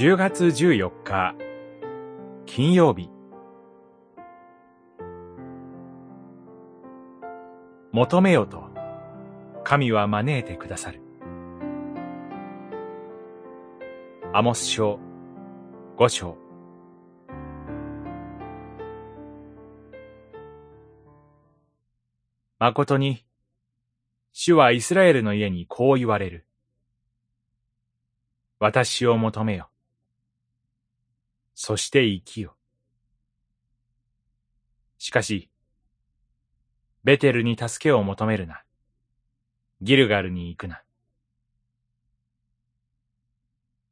10月14日。金曜日。求めよと。神は招いてくださる。アモス書五章。誠に主はイスラエルの家にこう言われる。私を求めよ。そして生きよ。しかし、ベテルに助けを求めるな。ギルガルに行くな。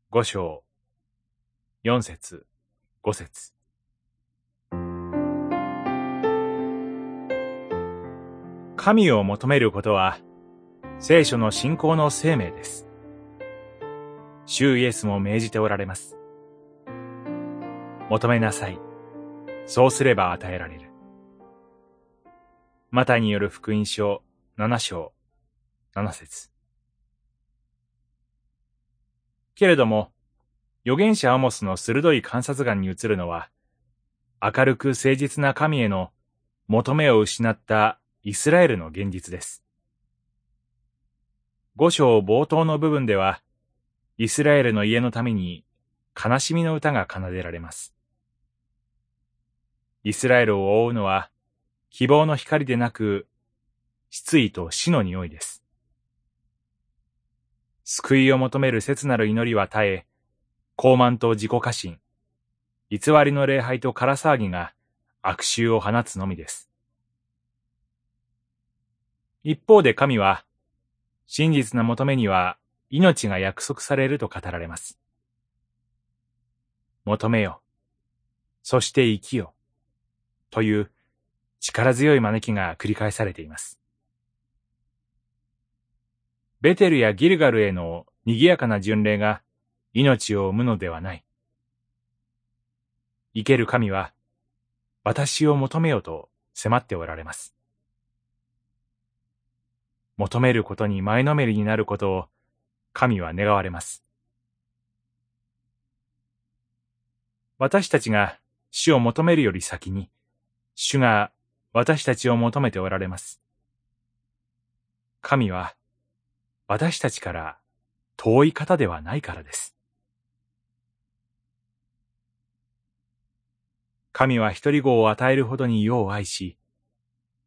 五章、四節、五節。神を求めることは、聖書の信仰の生命です。主イエスも命じておられます。求めなさい。そうすれば与えられる。マタによる福音書七章七節けれども、預言者アモスの鋭い観察眼に映るのは、明るく誠実な神への求めを失ったイスラエルの現実です。五章冒頭の部分では、イスラエルの家のために悲しみの歌が奏でられます。イスラエルを覆うのは、希望の光でなく、失意と死の匂いです。救いを求める切なる祈りは絶え、傲慢と自己過信、偽りの礼拝と空騒ぎが悪臭を放つのみです。一方で神は、真実な求めには命が約束されると語られます。求めよ。そして生きよ。という力強い招きが繰り返されています。ベテルやギルガルへの賑やかな巡礼が命を生むのではない。生ける神は私を求めよと迫っておられます。求めることに前のめりになることを神は願われます。私たちが死を求めるより先に主が私たちを求めておられます。神は私たちから遠い方ではないからです。神は一人子を与えるほどに世を愛し、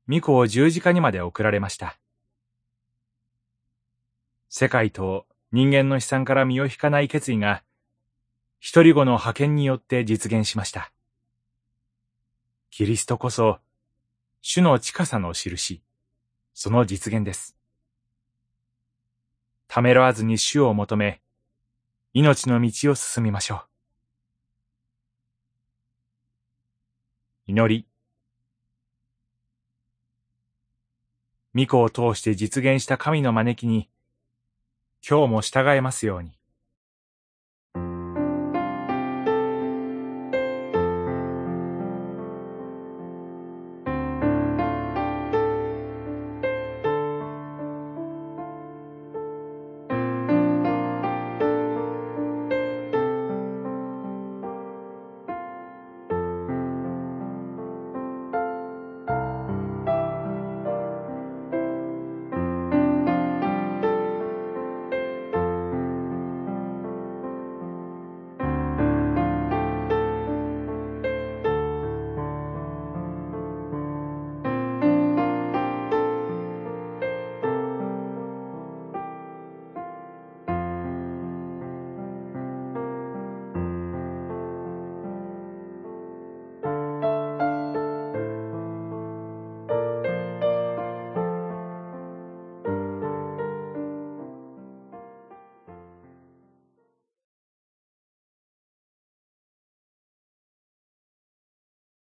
御子を十字架にまで送られました。世界と人間の悲惨から身を引かない決意が、一人子の派遣によって実現しました。キリストこそ、主の近さの印、その実現です。ためらわずに主を求め、命の道を進みましょう。祈り。御子を通して実現した神の招きに、今日も従えますように。